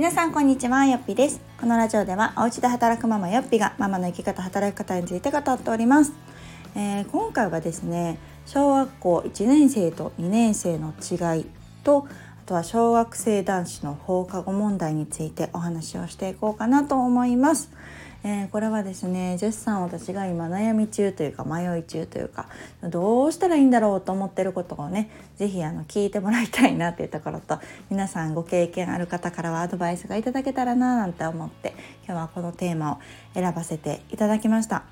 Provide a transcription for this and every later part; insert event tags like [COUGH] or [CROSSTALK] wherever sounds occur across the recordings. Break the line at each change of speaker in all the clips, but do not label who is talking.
皆さんこんにちはよっぴです。このラジオではお家で働くママよっぴがママの生き方働き方について語っております、えー、今回はですね小学校1年生と2年生の違いとあとは小学生男子の放課後問題についてお話をしていこうかなと思います、えー、これはですね絶賛私が今悩み中というか迷い中というかどうしたらいいんだろうと思ってることをね是非聞いてもらいたいなっていうところと皆さんご経験ある方からはアドバイスがいただけたらななんて思って今日はこのテーマを選ばせていただきました。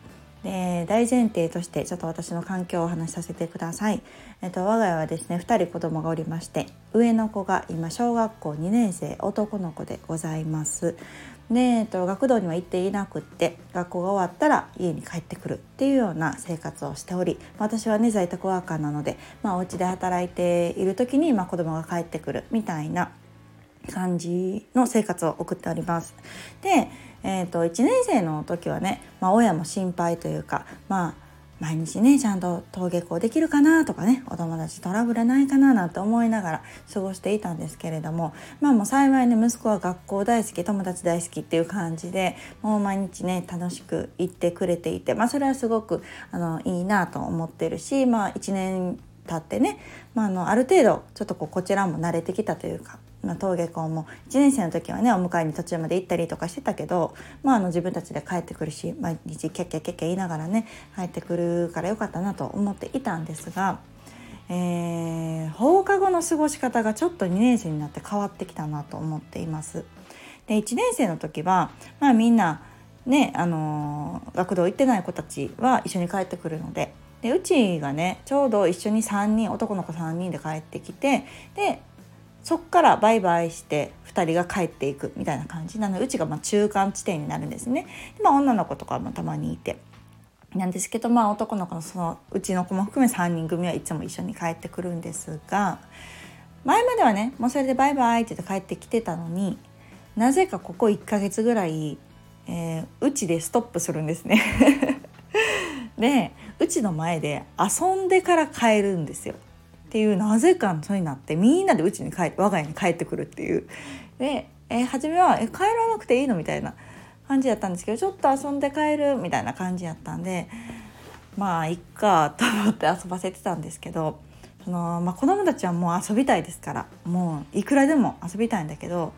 で大前提としてちょっと私の環境をお話しさせてください。えっと、我が家はですね2人子供がおりまして上の子が今小学校2年生男の子でございます。ね、えと、学童には行っていなくって学校が終わったら家に帰ってくるっていうような生活をしており私はね在宅ワーカーなので、まあ、お家で働いている時に、まあ、子供が帰ってくるみたいな感じの生活を送っております。で、えーと、と1年生の時はね、まあ、親も心配というかまあ毎日ねちゃんと登下校できるかなとかねお友達トラブルないかななんて思いながら過ごしていたんですけれどもまあもう幸いね息子は学校大好き友達大好きっていう感じでもう毎日ね楽しく行ってくれていてまあそれはすごくあのいいなと思ってるしまあ1年経ってね、まあ、あのある程度ちょっとこうこちらも慣れてきたというかまあ、登下校も1年生の時はねお迎えに途中まで行ったりとかしてたけど、まあ、あの自分たちで帰ってくるし毎日キャッキャキャッキャ言いながらね帰ってくるからよかったなと思っていたんですが、えー、放課後の過ごし方がちょっと2年生になって変わってきたなと思っています。で1年生の時は、まあ、みんなね、あのー、学童行ってない子たちは一緒に帰ってくるのででうちがねちょうど一緒に3人男の子3人で帰ってきてでそっからバイバイして2人が帰っていくみたいな感じなのでうちがま中間地点になるんですね。まあ、女の子とかもたまにいてなんですけど、まあ、男の子のそのうちの子も含め3人組はいつも一緒に帰ってくるんですが前まではねもうそれでバイバイって言って帰ってきてたのになぜかここ1ヶ月ぐらい、えー、うちでストップするんですね [LAUGHS] でうちの前で遊んでから帰るんですよ。っていうなぜかそうになってみんなでうちに帰って我が家に帰ってくるっていうで、えー、初めはえ「帰らなくていいの?」みたいな感じやったんですけどちょっと遊んで帰るみたいな感じやったんでまあいっかと思って遊ばせてたんですけどその、まあ、子供たちはもう遊びたいですからもういくらでも遊びたいんだけど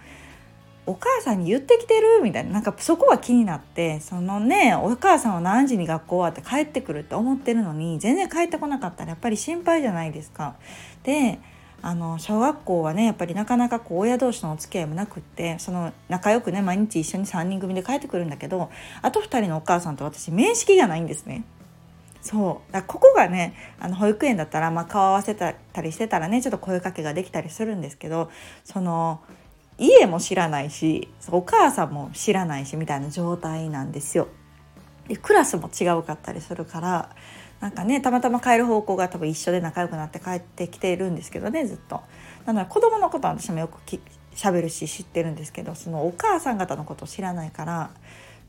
お母さんに言ってきてるみたいななんかそこは気になってそのねお母さんは何時に学校終わって帰ってくるって思ってるのに全然帰ってこなかったらやっぱり心配じゃないですか。であの小学校はねやっぱりなかなかこう親同士のお付き合いもなくってその仲良くね毎日一緒に3人組で帰ってくるんだけどあと2人のお母さんと私面識がないんですね。そうだここがねあの保育園だったら、まあ、顔合わせたりしてたらねちょっと声かけができたりするんですけどその家も知らないしお母さんも知らないしみたいな状態なんですよ。でクラスも違うかったりするからなんかねたまたま帰る方向が多分一緒で仲良くなって帰ってきているんですけどねずっと。なので子供のことは私もよくしゃべるし知ってるんですけどそのお母さん方のことを知らないから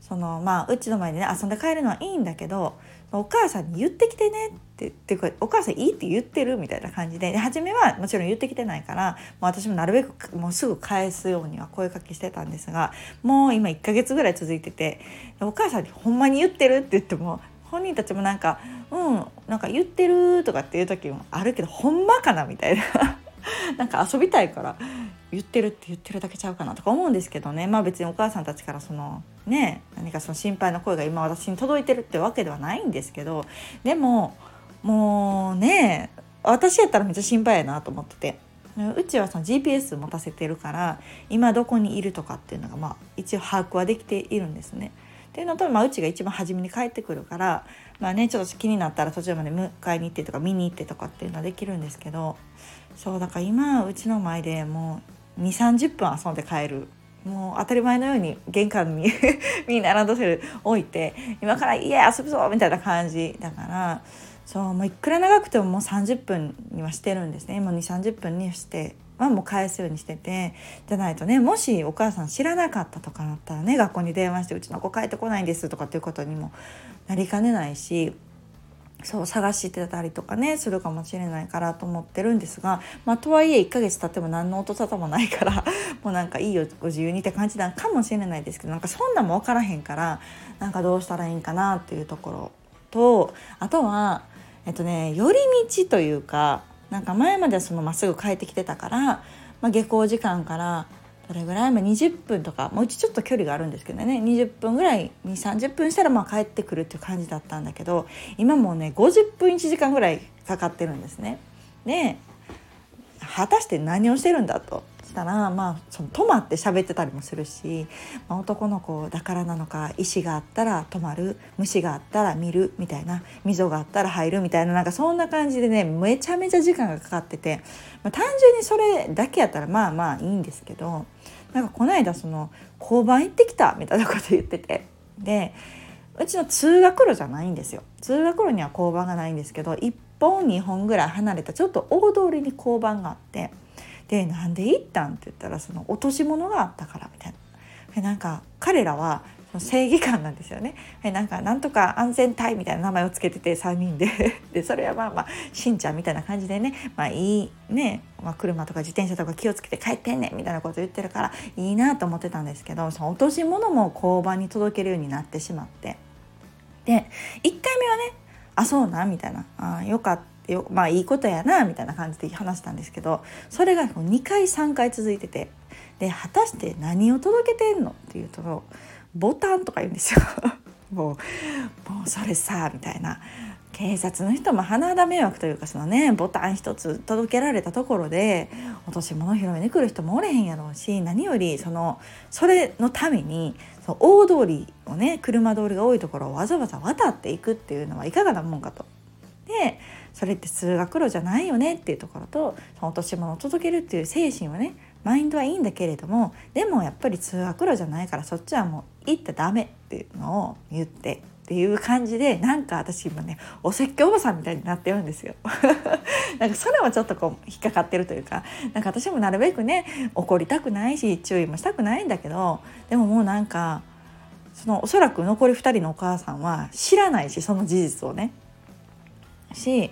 そのまあうちの前でね遊んで帰るのはいいんだけどお母さんに言ってきてねってっていうお母さんいいって言ってるみたいな感じで初めはもちろん言ってきてないからもう私もなるべくもうすぐ返すようには声かけしてたんですがもう今1ヶ月ぐらい続いててお母さんにほんまに言ってるって言っても本人たちもなんか「うんなんか言ってる」とかっていう時もあるけどほんまかなみたいな。[LAUGHS] なんか遊びたいから言ってるって言ってるだけちゃうかなとか思うんですけどね。まあ別にお母さんたちからそのね何かその心配の声が今私に届いてるってわけではないんですけど。でももうね私やったらめっちゃ心配やなと思ってて。うちはその GPS 持たせてるから今どこにいるとかっていうのがまあ一応把握はできているんですね。っていうのと、まあ、うちが一番初めに帰ってくるからまあねちょっと気になったら途中まで迎えに行ってとか見に行ってとかっていうのはできるんですけど。そうだから今うちの前でもう2 3 0分遊んで帰る。もう当たり前のように玄関に [LAUGHS] みんなランドセル置いて今から家遊ぶぞみたいな感じだからそうもういくら長くてももう30分にはしてるんですね。もう2 3 0分にしてはもう返すようにしててじゃないとねもしお母さん知らなかったとかだったらね学校に電話して「うちの子帰ってこないんです」とかっていうことにもなりかねないしそう探してたりとかねするかもしれないからと思ってるんですが、まあ、とはいえ1ヶ月経っても何の音沙汰もないから [LAUGHS] もうなんかいいよご自由にって感じなのかもしれないですけどなんかそんなんも分からへんからなんかどうしたらいいんかなっていうところとあとはえっとね寄り道というかなんか前まではそのまっすぐ帰ってきてたから、まあ、下校時間からどれぐらい、まあ、20分とかもううちちょっと距離があるんですけどね20分ぐらい2 3 0分したらまあ帰ってくるっていう感じだったんだけど今もうね50分1時間ぐらいかかってるんですね。で果たして何をしてるんだとたらまあその止まって喋ってたりもするし、まあ、男の子だからなのか石があったら止まる虫があったら見るみたいな溝があったら入るみたいななんかそんな感じでねめちゃめちゃ時間がかかってて、まあ、単純にそれだけやったらまあまあいいんですけどなんかこの間その交番行ってきたみたいなこと言っててでうちの通学路じゃないんですよ。通学路には交番がないんですけど1本2本ぐらい離れたちょっと大通りに交番があってでなんで行ったんって言ったらその落とし物があったからみたいな。でなんか彼らは正義感なんですよね。なんかなんとか安全隊みたいな名前をつけてて3人で。でそれはまあまあしんちゃんみたいな感じでね。まあいいね、まあ、車とか自転車とか気をつけて帰ってんねんみたいなこと言ってるからいいなと思ってたんですけどその落とし物も交番に届けるようになってしまって。で1回目はねあそうなみたいな。あよかった。よまあいいことやなみたいな感じで話したんですけどそれが2回3回続いててで果たして何を届けてんのっていうとボタンとか言うんですよ [LAUGHS] もうもうそれさみたいな警察の人も鼻だ迷惑というかそのねボタン一つ届けられたところで落とし物拾いに来る人もおれへんやろうし何よりそのそれのためにその大通りをね車通りが多いところをわざわざ渡っていくっていうのはいかがなもんかと。でそれって通学路じゃないよねっていうところとその落とし物を届けるっていう精神はねマインドはいいんだけれどもでもやっぱり通学路じゃないからそっちはもう行ったダメっていうのを言ってっていう感じでなんか私今ねお説教おばさんみたいになってるんですよ。[LAUGHS] なんかそれはちょっとこう引っかかってるというかなんか私もなるべくね怒りたくないし注意もしたくないんだけどでももうなんかそのおそらく残り2人のお母さんは知らないしその事実をね。し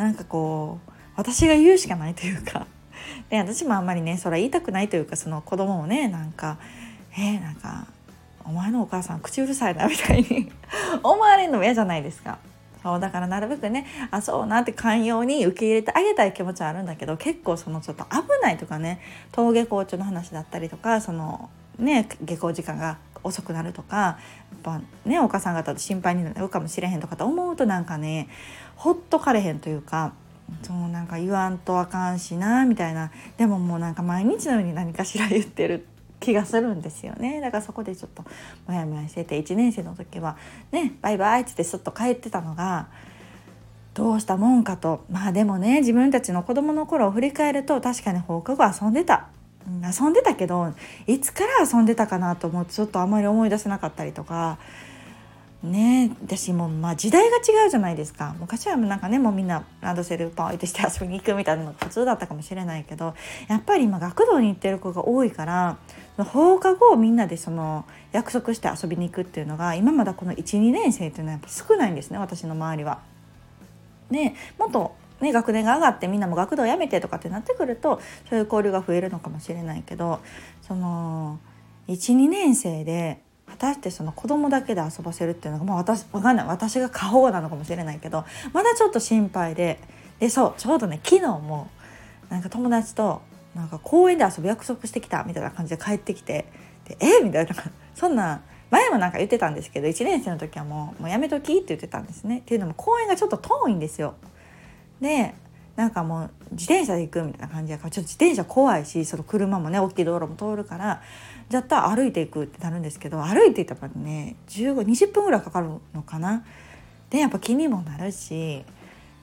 なんかこう私が言うしかないというかで [LAUGHS] 私もあんまりねそれ言いたくないというかその子供をねなんかえー、なんかお前のお母さん口うるさいなみたいに [LAUGHS] 思われるのも嫌じゃないですか。そうだからなるべくねあそうなって寛容に受け入れてあげたい気持ちはあるんだけど結構そのちょっと危ないとかね登下校中の話だったりとかそのね下校時間が遅くなるとかやっぱねお母さん方と心配になるかもしれへんとかと思うとなんかねほっとかれへんというかそうなんか言わんとあかんしなみたいなでももうなんか毎日のように何かしら言ってる気がするんですよね。だからそこでちょっとモヤモヤしてて1年生の時はねバイバイっつってすっと帰ってたのがどうしたもんかと。まあでもね自分たちの子供の頃を振り返ると確かに放課後遊んでた。遊んでたけどいつから遊んでたかなと思うとちょっとあんまり思い出せなかったりとかね私もまあ時代が違うじゃないですか昔はなんかねもうみんなランドセルパン置いてして遊びに行くみたいなのが普通だったかもしれないけどやっぱり今学童に行ってる子が多いから放課後みんなでその約束して遊びに行くっていうのが今まだこの12年生っていうのはやっぱ少ないんですね私の周りは。でもっとね、学年が上がってみんなも学童を辞めてとかってなってくるとそういう交流が増えるのかもしれないけどその12年生で果たしてその子供だけで遊ばせるっていうのがもう私わかんない。私が過保護なのかもしれないけどまだちょっと心配ででそうちょうどね昨日もなんか友達となんか公園で遊ぶ約束してきたみたいな感じで帰ってきてでえみたいな。そんな前もなんか言ってたんですけど1年生の時はもうもうやめときって言ってたんですね。っていうのも公園がちょっと遠いんですよ。でなんかもう自転車で行くみたいな感じやからちょっと自転車怖いしその車もね大きい道路も通るからじゃった歩いていくってなるんですけど歩いていったらね1520分ぐらいかかるのかな。でやっぱ気にもなるし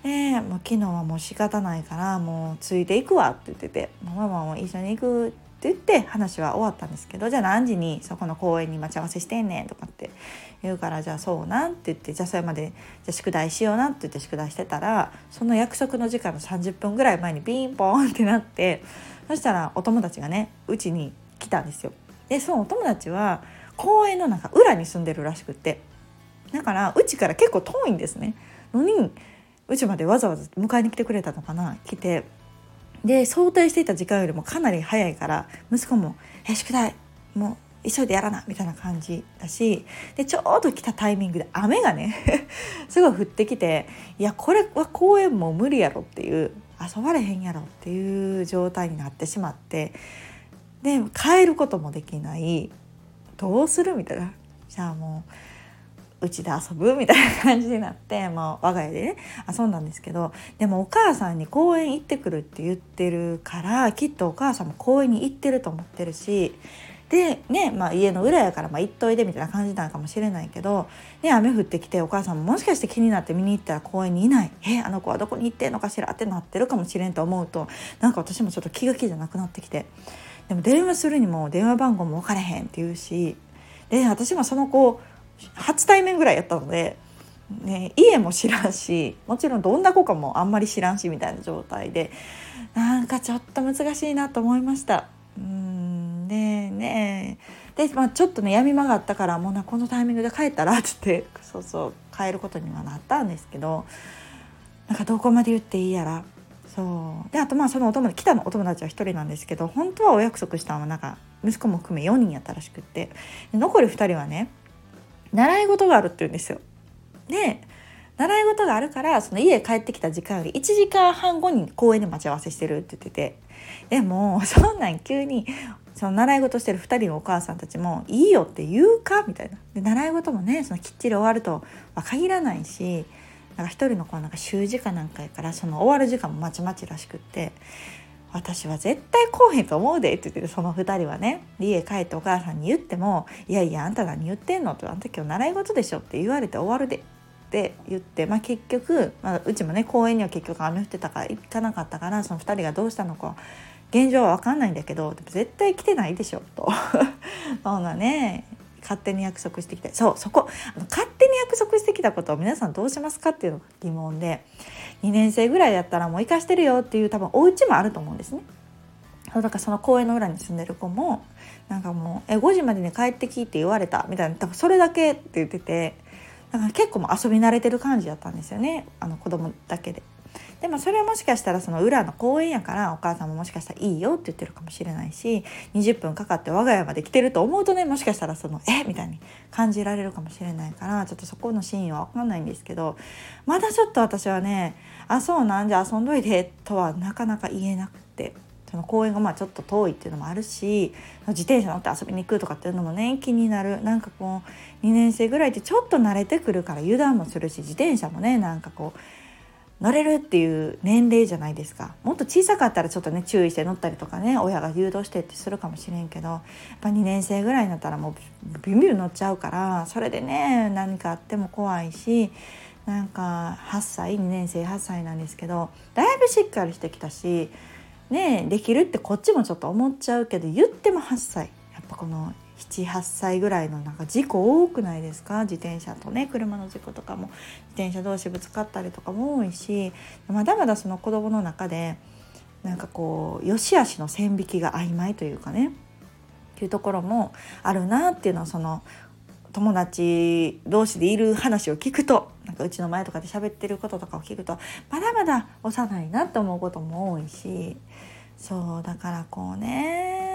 でもう昨日はもう仕方ないからもうついていくわって言ってて「ママも一緒に行く」って言って話は終わったんですけどじゃあ何時にそこの公園に待ち合わせしてんねんとかって言うからじゃあそうなんって言ってじゃあそれまでじゃあ宿題しようなって言って宿題してたらその約束の時間の30分ぐらい前にピンポンってなってそしたらお友達がねうちに来たんですよ。でそのお友達は公園のなんか裏に住んでるらしくってだからうちから結構遠いんですね。のにうちまでわざわざ迎えに来てくれたのかな来てで想定していた時間よりもかなり早いから息子も「え宿題もう急いでやらな」みたいな感じだしでちょうど来たタイミングで雨がね [LAUGHS] すごい降ってきていやこれは公園も無理やろっていう遊ばれへんやろっていう状態になってしまってで帰ることもできないどうする？みたいなじゃあもううちで遊ぶ？みたいな感じになって、まあ、我が家でね遊んだんですけどでもお母さんに公園行ってくるって言ってるからきっとお母さんも公園に行ってると思ってるしでね、まあ、家の裏やからまあ行っといでみたいな感じなのかもしれないけど、ね、雨降ってきてお母さんももしかして気になって見に行ったら公園にいない「えあの子はどこに行ってんのかしら?」ってなってるかもしれんと思うとなんか私もちょっと気が気じゃなくなってきてでも電話するにも電話番号も分かれへんって言うしで私もその子初対面ぐらいやったので、ね、家も知らんしもちろんどんな子かもあんまり知らんしみたいな状態でなんかちょっと難しいなと思いました。うんね。で、まあ、ちょっとね闇間があったからもうなこのタイミングで帰ったらって言ってそうそう帰ることにはなったんですけどなんかどこまで言っていいやら。そう。であとまあそのお友達来たのお友達は1人なんですけど本当はお約束したのはなんか息子も含め4人やったらしくって。残り2人はね習い事があるって言うんですよ。で習い事があるからその家帰ってきた時間より1時間半後に公園で待ち合わせしてるって言ってて。でもそんなん急にその習い事してる2人のお母さんたちも「いいよって言うか?」みたいなで習い事もねそのきっちり終わるとは限らないしなんか1人の子はなんか習字かなんかやからその終わる時間もまちまちらしくって私は絶対来おへんと思うでって言ってその2人はね家帰ってお母さんに言っても「いやいやあんた何言ってんの?」と「あんた今日習い事でしょ」って言われて終わるでって言って、まあ、結局、まあ、うちもね公園には結局雨降ってたから行かなかったからその2人がどうしたのか現状は分かんないんだけど絶対来てないでしょと。[LAUGHS] そんなね。勝手に約束してきてそうそこ。あの勝手に約束してきたことを皆さんどうしますかっていうのが疑問で2年生ぐらいだったらもう生かしてるよっていう多分お家もあると思うんですね。だからその公園の裏に住んでる子もなんかもう「え5時までに帰ってき」って言われたみたいな多分それだけって言っててだから結構も遊び慣れてる感じだったんですよね。あの子供だけで。でもそれはもしかしたらその裏の公園やからお母さんももしかしたらいいよって言ってるかもしれないし20分かかって我が家まで来てると思うとねもしかしたらそのえ？みたいに感じられるかもしれないからちょっとそこのシーンは分かんないんですけどまだちょっと私はねあそうなんじゃ遊んどいてとはなかなか言えなくて。その公園がまあちょっと遠いっていうのもあるし自転車乗って遊びに行くとかっていうのもね気になるなんかこう2年生ぐらいってちょっと慣れてくるから油断もするし自転車もねなんかこう乗れるっていう年齢じゃないですか。もっと小さかったらちょっとね注意して乗ったりとかね親が誘導してってするかもしれんけどやっぱ2年生ぐらいになったらもうビュンビュン乗っちゃうからそれでね何かあっても怖いしなんか8歳2年生8歳なんですけどだいぶしっかりしてきたしねできるってこっちもちょっと思っちゃうけど言っても8歳。やっぱこの78歳ぐらいのなんか事故多くないですか？自転車とね車の事故とかも。自転車同士ぶつかったりとかも多いしまだまだその子供の中でなんかこう良し悪しの線引きが曖昧というかね。っていうところもあるなっていうのはその友達同士でいる話を聞くとなんかうちの前とかで喋ってることとかを聞くとまだまだ幼いなって思うことも多いし。そうだからこうね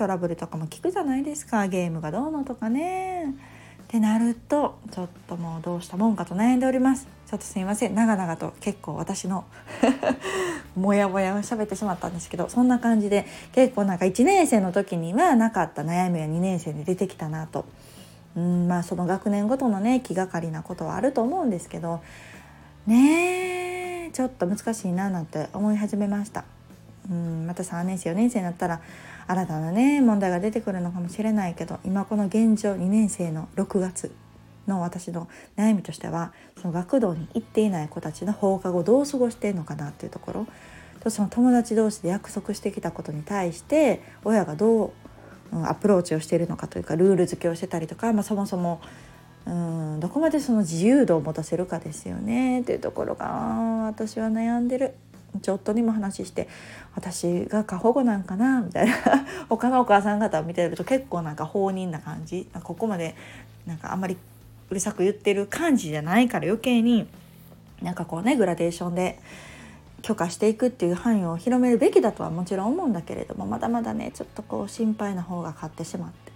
トラブルとかも聞くじゃないですか。ゲームがどうのとかね。ってなるとちょっともうどうしたもんかと悩んでおります。ちょっとすいません。長々と結構私の [LAUGHS] モヤモヤを喋ってしまったんですけどそんな感じで結構なんか1年生の時にはなかった悩みが2年生で出てきたなと。うんまあその学年ごとのね気がかりなことはあると思うんですけど。ねえちょっと難しいななんて思い始めました。うんまた3年生4年生になったら新たなね問題が出てくるのかもしれないけど今この現状2年生の6月の私の悩みとしてはその学童に行っていない子たちの放課後どう過ごしているのかなっていうところとその友達同士で約束してきたことに対して親がどう、アプローチをしているのかというかルール付けをしてたりとか、まあ、そもそもうんどこまでその自由度を持たせるかですよねっていうところが私は悩んでる。ちょっとにも話して私が過保護なんかなみたいな [LAUGHS] 他のお母さん方を見てると結構なんか放任な感じ。ここまでなんかあんまりうるさく言ってる感じじゃないから余計になんかこうねグラデーションで許可していくっていう範囲を広めるべきだとはもちろん思うんだけれどもまだまだねちょっとこう心配な方が勝ってしまって、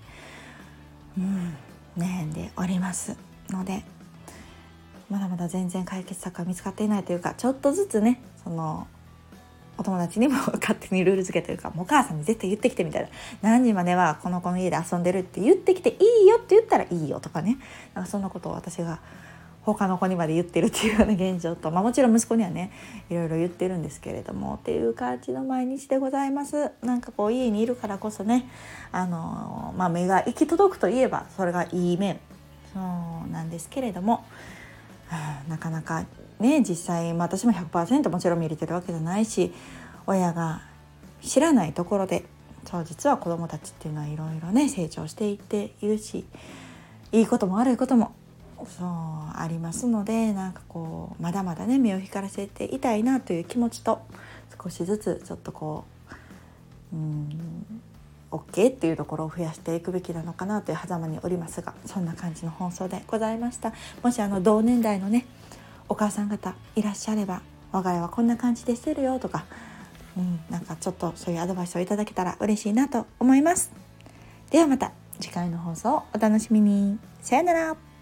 うん、悩んでおりますのでまだまだ全然解決策が見つかっていないというかちょっとずつねそのお友達にも [LAUGHS] 勝手にルール付けというかお母さんに絶対言ってきてみたいな。何時まではこの子の家で遊んでるって言ってきていいよって言ったらいいよとかね。なんかそんなことを私が他の子にまで言ってるっていうような現状と、まあ、もちろん息子にはねいろいろ言ってるんですけれどもっていう感じの毎日でございます。なんかこう家にいるからこそねあの、まあ、目が行き届くといえばそれがいい面。そうなんですけれども、なかなかね実際、私も100%もちろん見れてるわけじゃないし親が知らないところでそう実は子どもたちっていうのはいろいろね成長していっているしいいことも悪いこともそうありますのでなんかこうまだまだね目を光らせていたいなという気持ちと少しずつちょっとこううん OK っていうところを増やしていくべきなのかなという狭間におりますがそんな感じの放送でございました。もしあの同年代のねお母さん方いらっしゃれば我が家はこんな感じでしてるよとか、うん、なんかちょっとそういうアドバイスをいただけたら嬉しいなと思います。ではまた次回の放送をお楽しみに。さよなら。